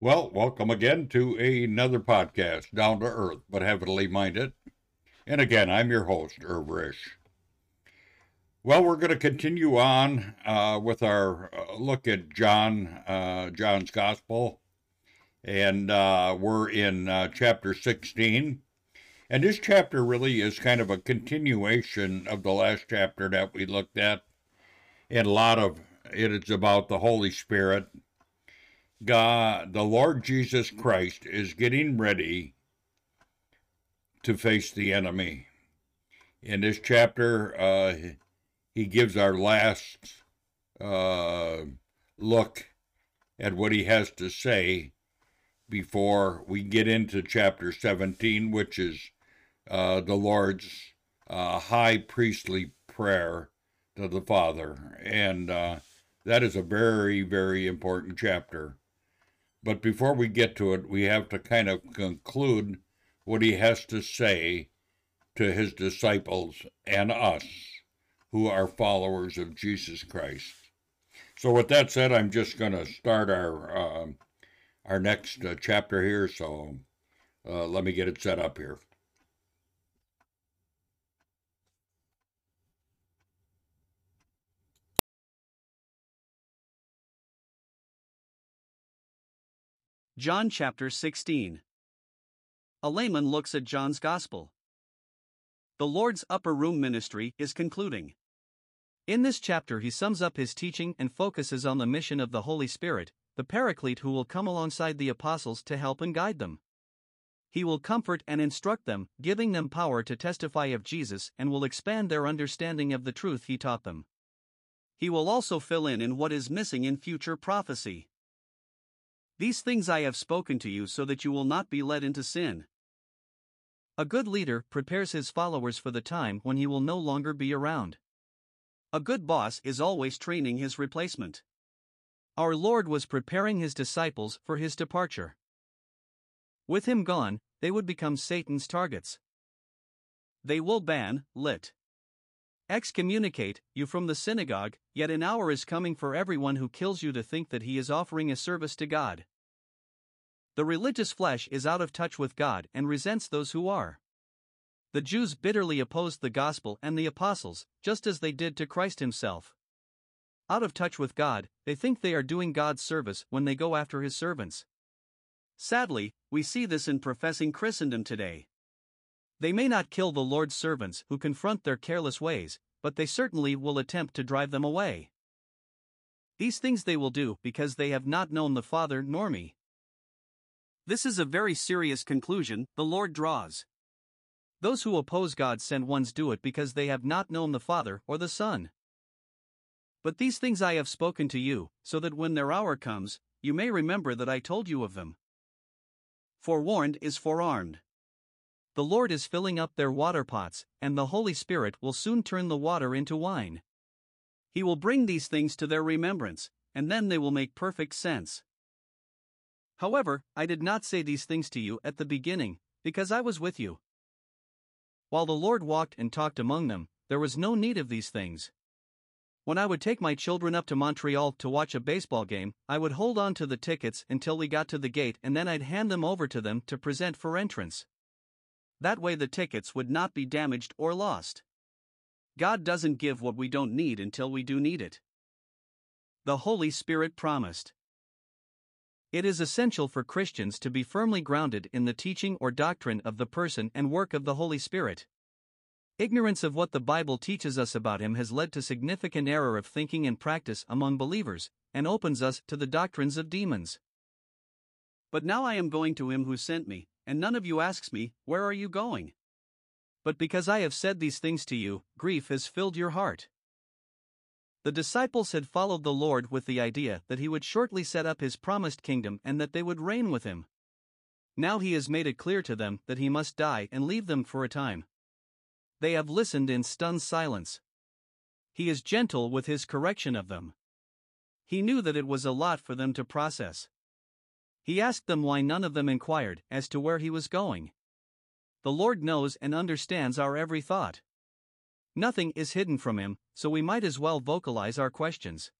Well, welcome again to another podcast, Down to Earth but Heavenly Minded. And again, I'm your host, Irv Risch. Well, we're going to continue on uh, with our uh, look at John, uh, John's Gospel, and uh, we're in uh, chapter 16. And this chapter really is kind of a continuation of the last chapter that we looked at. And a lot of it is about the Holy Spirit God, the Lord Jesus Christ, is getting ready to face the enemy. In this chapter, uh, he gives our last uh, look at what he has to say before we get into chapter 17, which is uh, the Lord's uh, high priestly prayer to the Father. And uh, that is a very, very important chapter. But before we get to it, we have to kind of conclude what he has to say to his disciples and us who are followers of Jesus Christ. So, with that said, I'm just going to start our uh, our next uh, chapter here. So, uh, let me get it set up here. John chapter 16. A layman looks at John's gospel. The Lord's upper room ministry is concluding. In this chapter, he sums up his teaching and focuses on the mission of the Holy Spirit, the Paraclete who will come alongside the apostles to help and guide them. He will comfort and instruct them, giving them power to testify of Jesus and will expand their understanding of the truth he taught them. He will also fill in in what is missing in future prophecy. These things I have spoken to you so that you will not be led into sin. A good leader prepares his followers for the time when he will no longer be around. A good boss is always training his replacement. Our Lord was preparing his disciples for his departure. With him gone, they would become Satan's targets. They will ban, lit. Excommunicate you from the synagogue, yet an hour is coming for everyone who kills you to think that he is offering a service to God. The religious flesh is out of touch with God and resents those who are. The Jews bitterly opposed the gospel and the apostles, just as they did to Christ himself. Out of touch with God, they think they are doing God's service when they go after his servants. Sadly, we see this in professing Christendom today. They may not kill the Lord's servants who confront their careless ways, but they certainly will attempt to drive them away. These things they will do because they have not known the Father nor me. This is a very serious conclusion the Lord draws. Those who oppose God sent ones do it because they have not known the Father or the Son. But these things I have spoken to you, so that when their hour comes, you may remember that I told you of them. Forewarned is forearmed. The Lord is filling up their water pots, and the Holy Spirit will soon turn the water into wine. He will bring these things to their remembrance, and then they will make perfect sense. However, I did not say these things to you at the beginning, because I was with you. While the Lord walked and talked among them, there was no need of these things. When I would take my children up to Montreal to watch a baseball game, I would hold on to the tickets until we got to the gate and then I'd hand them over to them to present for entrance. That way the tickets would not be damaged or lost. God doesn't give what we don't need until we do need it. The Holy Spirit promised. It is essential for Christians to be firmly grounded in the teaching or doctrine of the person and work of the Holy Spirit. Ignorance of what the Bible teaches us about Him has led to significant error of thinking and practice among believers, and opens us to the doctrines of demons. But now I am going to Him who sent me, and none of you asks me, Where are you going? But because I have said these things to you, grief has filled your heart. The disciples had followed the Lord with the idea that he would shortly set up his promised kingdom and that they would reign with him. Now he has made it clear to them that he must die and leave them for a time. They have listened in stunned silence. He is gentle with his correction of them. He knew that it was a lot for them to process. He asked them why none of them inquired as to where he was going. The Lord knows and understands our every thought. Nothing is hidden from him, so we might as well vocalize our questions.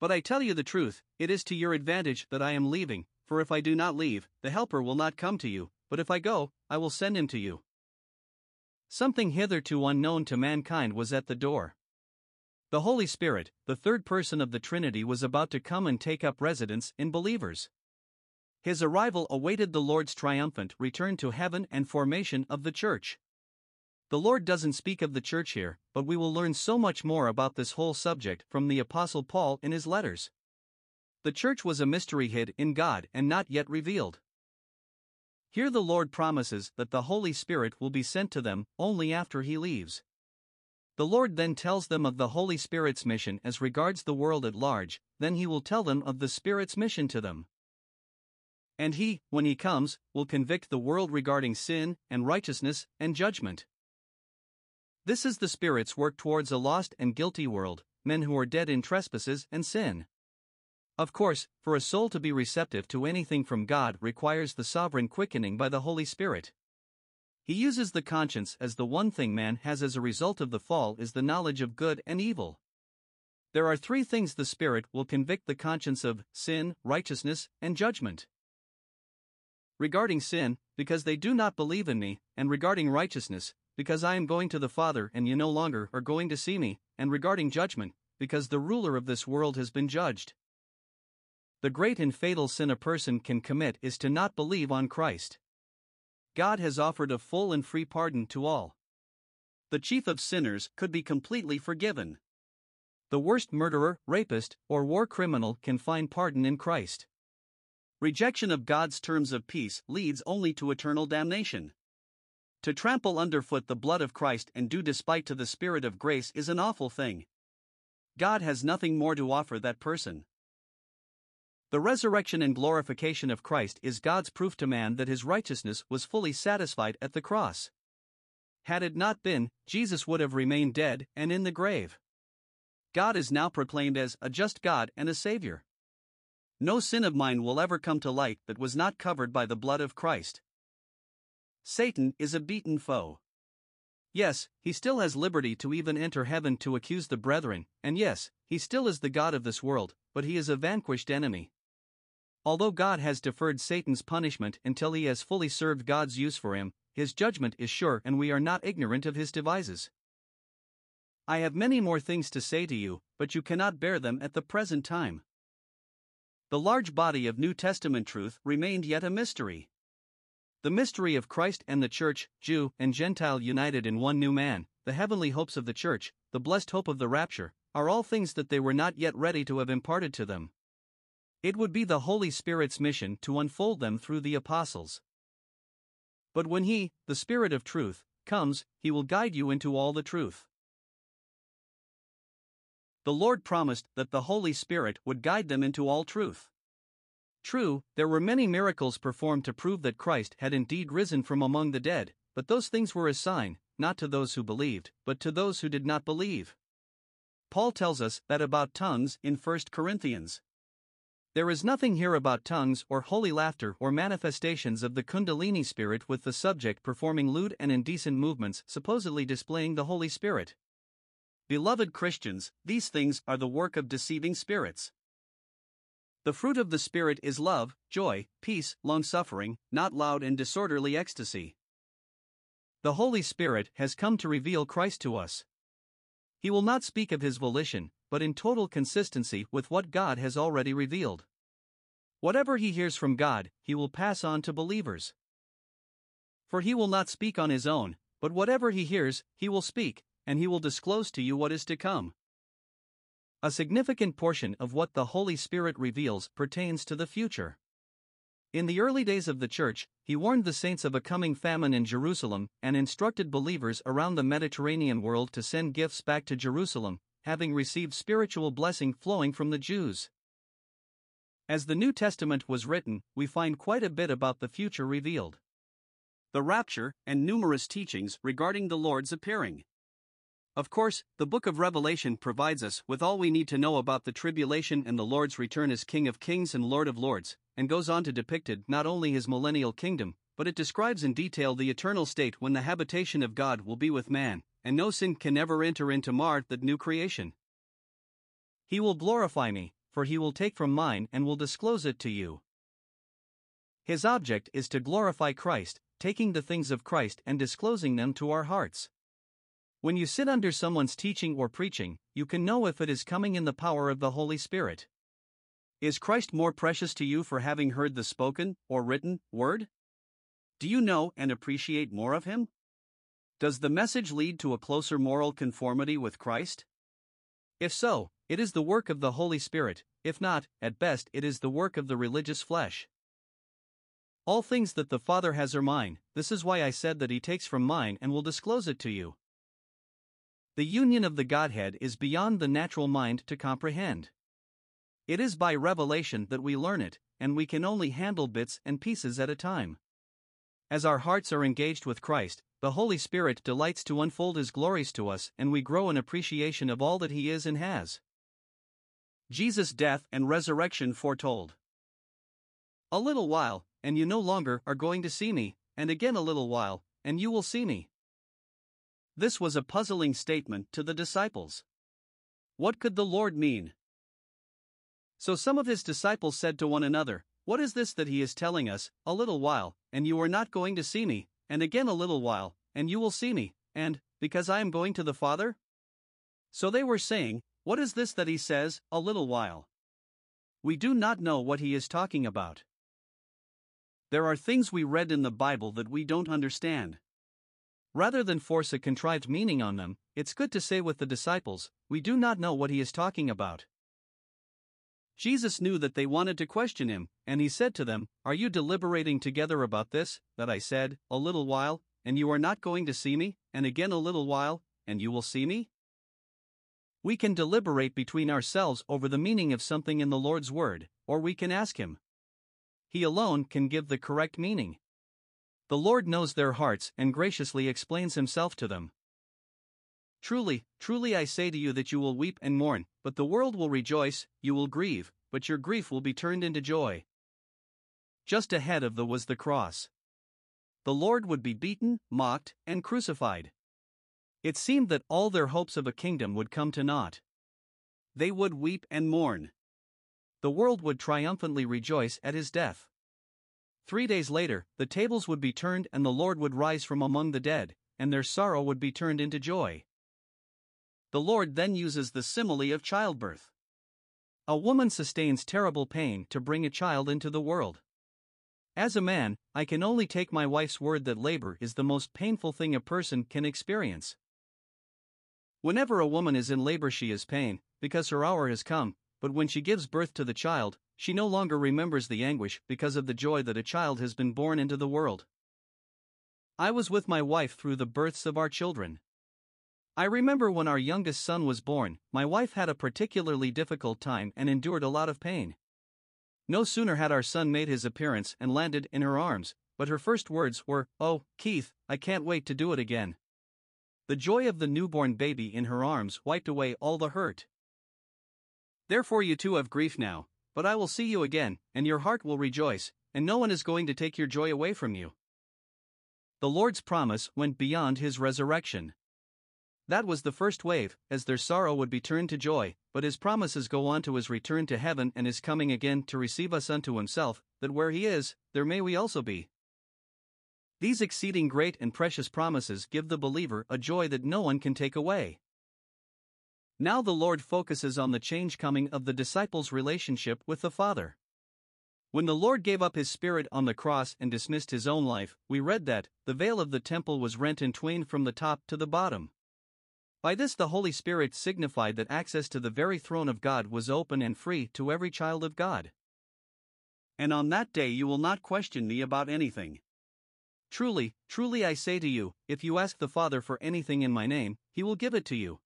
But I tell you the truth, it is to your advantage that I am leaving, for if I do not leave, the Helper will not come to you, but if I go, I will send him to you. Something hitherto unknown to mankind was at the door. The Holy Spirit, the third person of the Trinity, was about to come and take up residence in believers. His arrival awaited the Lord's triumphant return to heaven and formation of the church. The Lord doesn't speak of the church here, but we will learn so much more about this whole subject from the Apostle Paul in his letters. The church was a mystery hid in God and not yet revealed. Here the Lord promises that the Holy Spirit will be sent to them only after he leaves. The Lord then tells them of the Holy Spirit's mission as regards the world at large, then he will tell them of the Spirit's mission to them. And he, when he comes, will convict the world regarding sin and righteousness and judgment. This is the Spirit's work towards a lost and guilty world, men who are dead in trespasses and sin. Of course, for a soul to be receptive to anything from God requires the sovereign quickening by the Holy Spirit. He uses the conscience as the one thing man has as a result of the fall is the knowledge of good and evil. There are three things the Spirit will convict the conscience of sin, righteousness, and judgment. Regarding sin, because they do not believe in me, and regarding righteousness, because I am going to the Father and you no longer are going to see me, and regarding judgment, because the ruler of this world has been judged. The great and fatal sin a person can commit is to not believe on Christ. God has offered a full and free pardon to all. The chief of sinners could be completely forgiven. The worst murderer, rapist, or war criminal can find pardon in Christ. Rejection of God's terms of peace leads only to eternal damnation. To trample underfoot the blood of Christ and do despite to the Spirit of grace is an awful thing. God has nothing more to offer that person. The resurrection and glorification of Christ is God's proof to man that his righteousness was fully satisfied at the cross. Had it not been, Jesus would have remained dead and in the grave. God is now proclaimed as a just God and a Savior. No sin of mine will ever come to light that was not covered by the blood of Christ. Satan is a beaten foe. Yes, he still has liberty to even enter heaven to accuse the brethren, and yes, he still is the God of this world, but he is a vanquished enemy. Although God has deferred Satan's punishment until he has fully served God's use for him, his judgment is sure and we are not ignorant of his devices. I have many more things to say to you, but you cannot bear them at the present time. The large body of New Testament truth remained yet a mystery. The mystery of Christ and the Church, Jew and Gentile united in one new man, the heavenly hopes of the Church, the blessed hope of the rapture, are all things that they were not yet ready to have imparted to them. It would be the Holy Spirit's mission to unfold them through the apostles. But when He, the Spirit of truth, comes, He will guide you into all the truth. The Lord promised that the Holy Spirit would guide them into all truth. True, there were many miracles performed to prove that Christ had indeed risen from among the dead, but those things were a sign, not to those who believed, but to those who did not believe. Paul tells us that about tongues in 1 Corinthians. There is nothing here about tongues or holy laughter or manifestations of the Kundalini spirit with the subject performing lewd and indecent movements supposedly displaying the Holy Spirit. Beloved Christians, these things are the work of deceiving spirits. The fruit of the Spirit is love, joy, peace, long suffering, not loud and disorderly ecstasy. The Holy Spirit has come to reveal Christ to us. He will not speak of his volition, but in total consistency with what God has already revealed. Whatever he hears from God, he will pass on to believers. For he will not speak on his own, but whatever he hears, he will speak, and he will disclose to you what is to come. A significant portion of what the Holy Spirit reveals pertains to the future. In the early days of the Church, he warned the saints of a coming famine in Jerusalem and instructed believers around the Mediterranean world to send gifts back to Jerusalem, having received spiritual blessing flowing from the Jews. As the New Testament was written, we find quite a bit about the future revealed. The rapture and numerous teachings regarding the Lord's appearing. Of course, the book of Revelation provides us with all we need to know about the tribulation and the Lord's return as King of Kings and Lord of Lords, and goes on to depict not only his millennial kingdom, but it describes in detail the eternal state when the habitation of God will be with man, and no sin can ever enter into mar the new creation. He will glorify me, for he will take from mine and will disclose it to you. His object is to glorify Christ, taking the things of Christ and disclosing them to our hearts. When you sit under someone's teaching or preaching, you can know if it is coming in the power of the Holy Spirit. Is Christ more precious to you for having heard the spoken or written word? Do you know and appreciate more of Him? Does the message lead to a closer moral conformity with Christ? If so, it is the work of the Holy Spirit, if not, at best, it is the work of the religious flesh. All things that the Father has are mine, this is why I said that He takes from mine and will disclose it to you. The union of the Godhead is beyond the natural mind to comprehend. It is by revelation that we learn it, and we can only handle bits and pieces at a time. As our hearts are engaged with Christ, the Holy Spirit delights to unfold His glories to us, and we grow in appreciation of all that He is and has. Jesus' death and resurrection foretold. A little while, and you no longer are going to see me, and again a little while, and you will see me. This was a puzzling statement to the disciples. What could the Lord mean? So some of his disciples said to one another, What is this that he is telling us? A little while, and you are not going to see me, and again a little while, and you will see me, and, because I am going to the Father? So they were saying, What is this that he says, a little while? We do not know what he is talking about. There are things we read in the Bible that we don't understand. Rather than force a contrived meaning on them, it's good to say with the disciples, We do not know what he is talking about. Jesus knew that they wanted to question him, and he said to them, Are you deliberating together about this, that I said, A little while, and you are not going to see me, and again a little while, and you will see me? We can deliberate between ourselves over the meaning of something in the Lord's Word, or we can ask Him. He alone can give the correct meaning. The Lord knows their hearts and graciously explains himself to them. Truly, truly I say to you that you will weep and mourn, but the world will rejoice, you will grieve, but your grief will be turned into joy. Just ahead of the was the cross. The Lord would be beaten, mocked, and crucified. It seemed that all their hopes of a kingdom would come to naught. They would weep and mourn. The world would triumphantly rejoice at his death. Three days later, the tables would be turned and the Lord would rise from among the dead, and their sorrow would be turned into joy. The Lord then uses the simile of childbirth. A woman sustains terrible pain to bring a child into the world. As a man, I can only take my wife's word that labor is the most painful thing a person can experience. Whenever a woman is in labor, she is pain, because her hour has come, but when she gives birth to the child, she no longer remembers the anguish because of the joy that a child has been born into the world. I was with my wife through the births of our children. I remember when our youngest son was born, my wife had a particularly difficult time and endured a lot of pain. No sooner had our son made his appearance and landed in her arms, but her first words were, Oh, Keith, I can't wait to do it again. The joy of the newborn baby in her arms wiped away all the hurt. Therefore, you too have grief now, but I will see you again, and your heart will rejoice, and no one is going to take your joy away from you. The Lord's promise went beyond his resurrection. That was the first wave, as their sorrow would be turned to joy, but his promises go on to his return to heaven and his coming again to receive us unto himself, that where he is, there may we also be. These exceeding great and precious promises give the believer a joy that no one can take away. Now the Lord focuses on the change coming of the disciples' relationship with the Father. When the Lord gave up his spirit on the cross and dismissed his own life, we read that the veil of the temple was rent in twain from the top to the bottom. By this, the Holy Spirit signified that access to the very throne of God was open and free to every child of God. And on that day you will not question me about anything. Truly, truly I say to you, if you ask the Father for anything in my name, he will give it to you.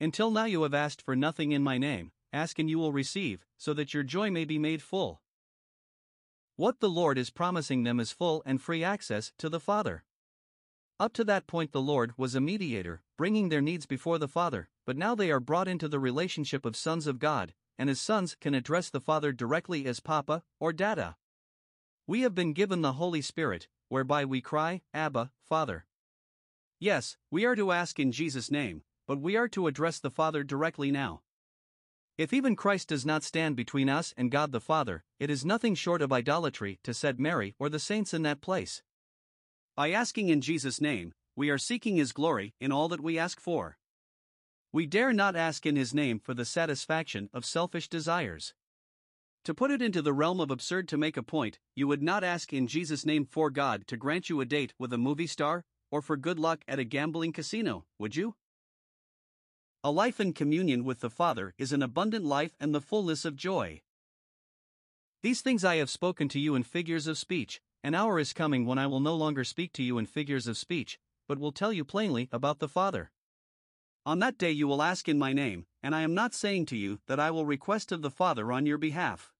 Until now you have asked for nothing in my name, ask and you will receive, so that your joy may be made full. What the Lord is promising them is full and free access to the Father. Up to that point, the Lord was a mediator, bringing their needs before the Father, but now they are brought into the relationship of sons of God, and as sons can address the Father directly as Papa or Dada. We have been given the Holy Spirit, whereby we cry, Abba, Father. Yes, we are to ask in Jesus' name, but we are to address the Father directly now. If even Christ does not stand between us and God the Father, it is nothing short of idolatry to set Mary or the saints in that place. By asking in Jesus' name, we are seeking His glory in all that we ask for. We dare not ask in His name for the satisfaction of selfish desires. To put it into the realm of absurd to make a point, you would not ask in Jesus' name for God to grant you a date with a movie star, or for good luck at a gambling casino, would you? A life in communion with the Father is an abundant life and the fullness of joy. These things I have spoken to you in figures of speech. An hour is coming when I will no longer speak to you in figures of speech, but will tell you plainly about the Father. On that day you will ask in my name, and I am not saying to you that I will request of the Father on your behalf.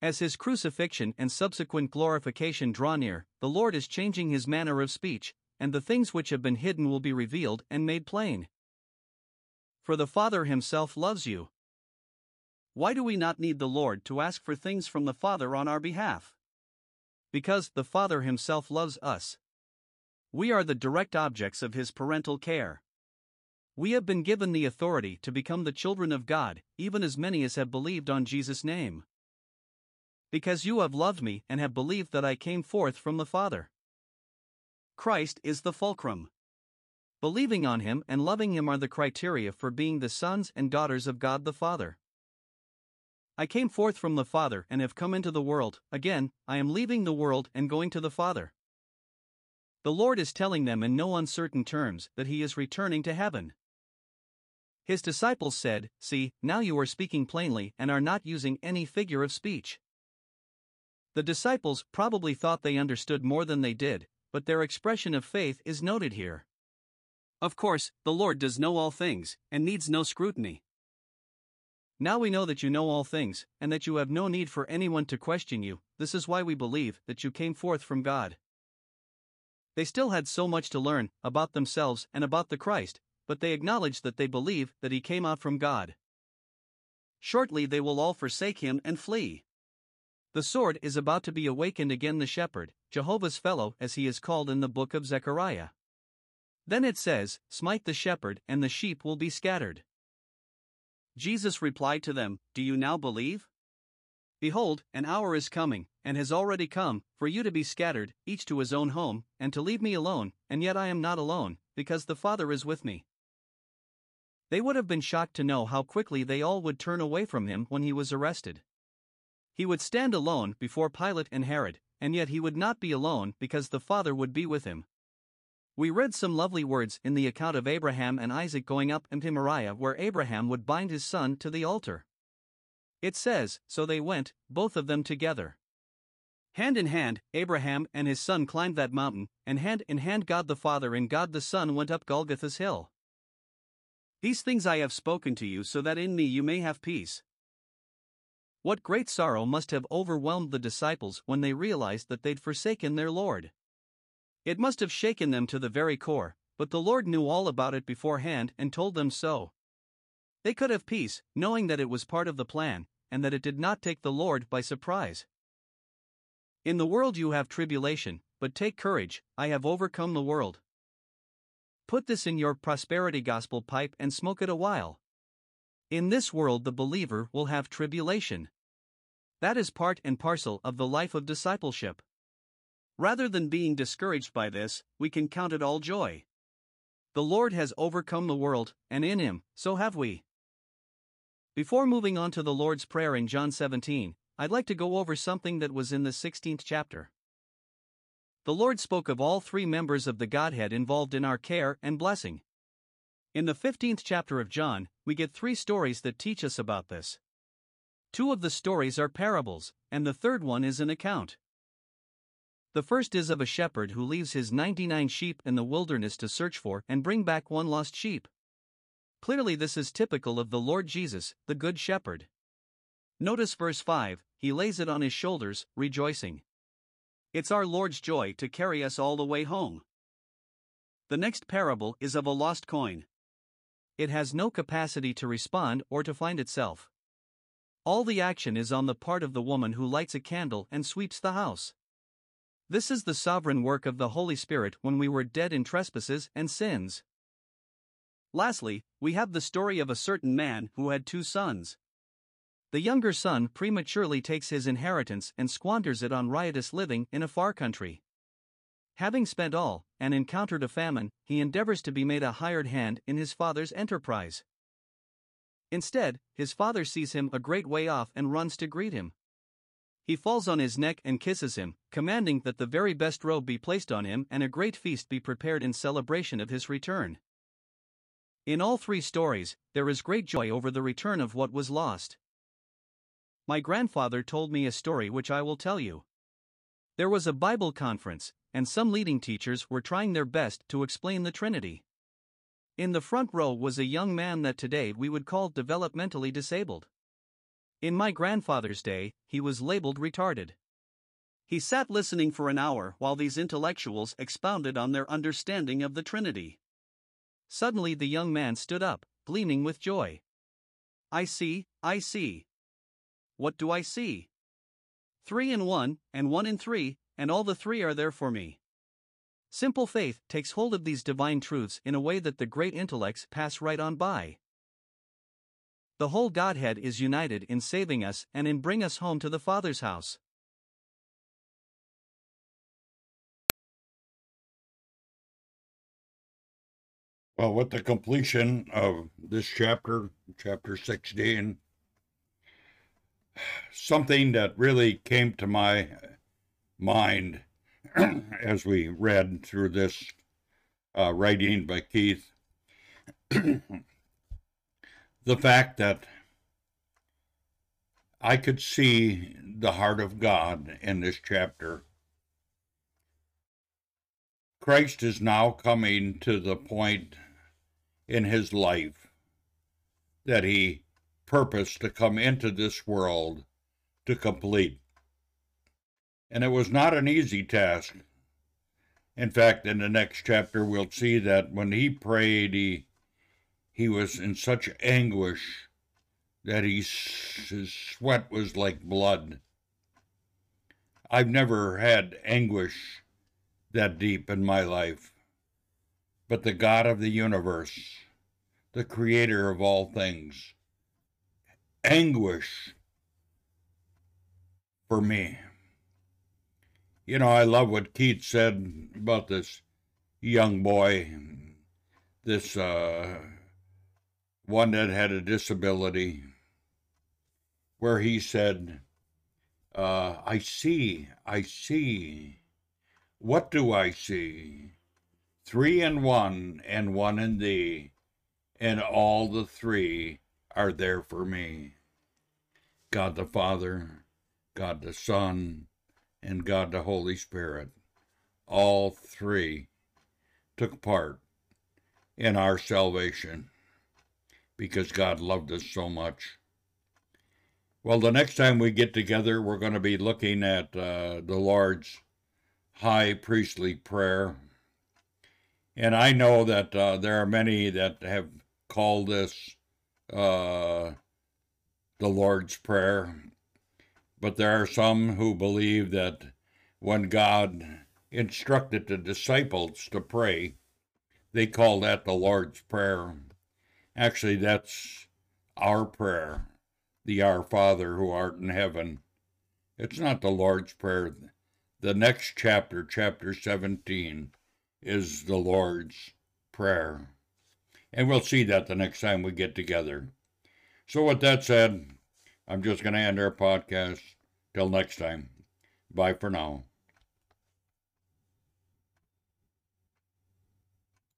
As his crucifixion and subsequent glorification draw near, the Lord is changing his manner of speech, and the things which have been hidden will be revealed and made plain for the Father himself loves you. Why do we not need the Lord to ask for things from the Father on our behalf? Because the Father himself loves us. We are the direct objects of his parental care. We have been given the authority to become the children of God, even as many as have believed on Jesus' name. Because you have loved me and have believed that I came forth from the Father. Christ is the fulcrum. Believing on Him and loving Him are the criteria for being the sons and daughters of God the Father. I came forth from the Father and have come into the world, again, I am leaving the world and going to the Father. The Lord is telling them in no uncertain terms that He is returning to heaven. His disciples said, See, now you are speaking plainly and are not using any figure of speech. The disciples probably thought they understood more than they did, but their expression of faith is noted here. Of course, the Lord does know all things, and needs no scrutiny. Now we know that you know all things, and that you have no need for anyone to question you, this is why we believe that you came forth from God. They still had so much to learn about themselves and about the Christ, but they acknowledge that they believe that he came out from God. Shortly they will all forsake him and flee. The sword is about to be awakened again, the shepherd, Jehovah's fellow, as he is called in the book of Zechariah. Then it says, Smite the shepherd, and the sheep will be scattered. Jesus replied to them, Do you now believe? Behold, an hour is coming, and has already come, for you to be scattered, each to his own home, and to leave me alone, and yet I am not alone, because the Father is with me. They would have been shocked to know how quickly they all would turn away from him when he was arrested. He would stand alone before Pilate and Herod, and yet he would not be alone because the Father would be with him. We read some lovely words in the account of Abraham and Isaac going up into Moriah, where Abraham would bind his son to the altar. It says, So they went, both of them together. Hand in hand, Abraham and his son climbed that mountain, and hand in hand, God the Father and God the Son went up Golgotha's hill. These things I have spoken to you so that in me you may have peace. What great sorrow must have overwhelmed the disciples when they realized that they'd forsaken their Lord. It must have shaken them to the very core, but the Lord knew all about it beforehand and told them so. They could have peace, knowing that it was part of the plan, and that it did not take the Lord by surprise. In the world you have tribulation, but take courage, I have overcome the world. Put this in your prosperity gospel pipe and smoke it a while. In this world, the believer will have tribulation. That is part and parcel of the life of discipleship. Rather than being discouraged by this, we can count it all joy. The Lord has overcome the world, and in him, so have we. Before moving on to the Lord's Prayer in John 17, I'd like to go over something that was in the 16th chapter. The Lord spoke of all three members of the Godhead involved in our care and blessing. In the 15th chapter of John, we get three stories that teach us about this. Two of the stories are parables, and the third one is an account. The first is of a shepherd who leaves his 99 sheep in the wilderness to search for and bring back one lost sheep. Clearly, this is typical of the Lord Jesus, the Good Shepherd. Notice verse 5 He lays it on his shoulders, rejoicing. It's our Lord's joy to carry us all the way home. The next parable is of a lost coin. It has no capacity to respond or to find itself. All the action is on the part of the woman who lights a candle and sweeps the house. This is the sovereign work of the Holy Spirit when we were dead in trespasses and sins. Lastly, we have the story of a certain man who had two sons. The younger son prematurely takes his inheritance and squanders it on riotous living in a far country. Having spent all, and encountered a famine, he endeavors to be made a hired hand in his father's enterprise. Instead, his father sees him a great way off and runs to greet him. He falls on his neck and kisses him, commanding that the very best robe be placed on him and a great feast be prepared in celebration of his return. In all three stories, there is great joy over the return of what was lost. My grandfather told me a story which I will tell you. There was a Bible conference, and some leading teachers were trying their best to explain the Trinity. In the front row was a young man that today we would call developmentally disabled. In my grandfather's day, he was labeled retarded. He sat listening for an hour while these intellectuals expounded on their understanding of the Trinity. Suddenly the young man stood up, gleaming with joy. I see, I see. What do I see? Three in one, and one in three, and all the three are there for me. Simple faith takes hold of these divine truths in a way that the great intellects pass right on by. The whole Godhead is united in saving us and in bring us home to the Father's house. Well, with the completion of this chapter, chapter 16, something that really came to my mind as we read through this uh, writing by Keith the fact that I could see the heart of God in this chapter. Christ is now coming to the point in his life that he purposed to come into this world to complete. And it was not an easy task. In fact, in the next chapter, we'll see that when he prayed, he, he was in such anguish that he, his sweat was like blood. I've never had anguish that deep in my life. But the God of the universe, the creator of all things, anguish for me. You know, I love what Keith said about this young boy, this uh, one that had a disability, where he said, uh, I see, I see. What do I see? Three in one, and one in thee, and all the three are there for me. God the Father, God the Son, and God the Holy Spirit. All three took part in our salvation because God loved us so much. Well, the next time we get together, we're going to be looking at uh, the Lord's high priestly prayer. And I know that uh, there are many that have called this uh, the Lord's Prayer. But there are some who believe that when God instructed the disciples to pray, they call that the Lord's Prayer. Actually, that's our prayer, the Our Father who art in heaven. It's not the Lord's Prayer. The next chapter, chapter 17, is the Lord's Prayer. And we'll see that the next time we get together. So, with that said, I'm just going to end our podcast. Till next time. Bye for now.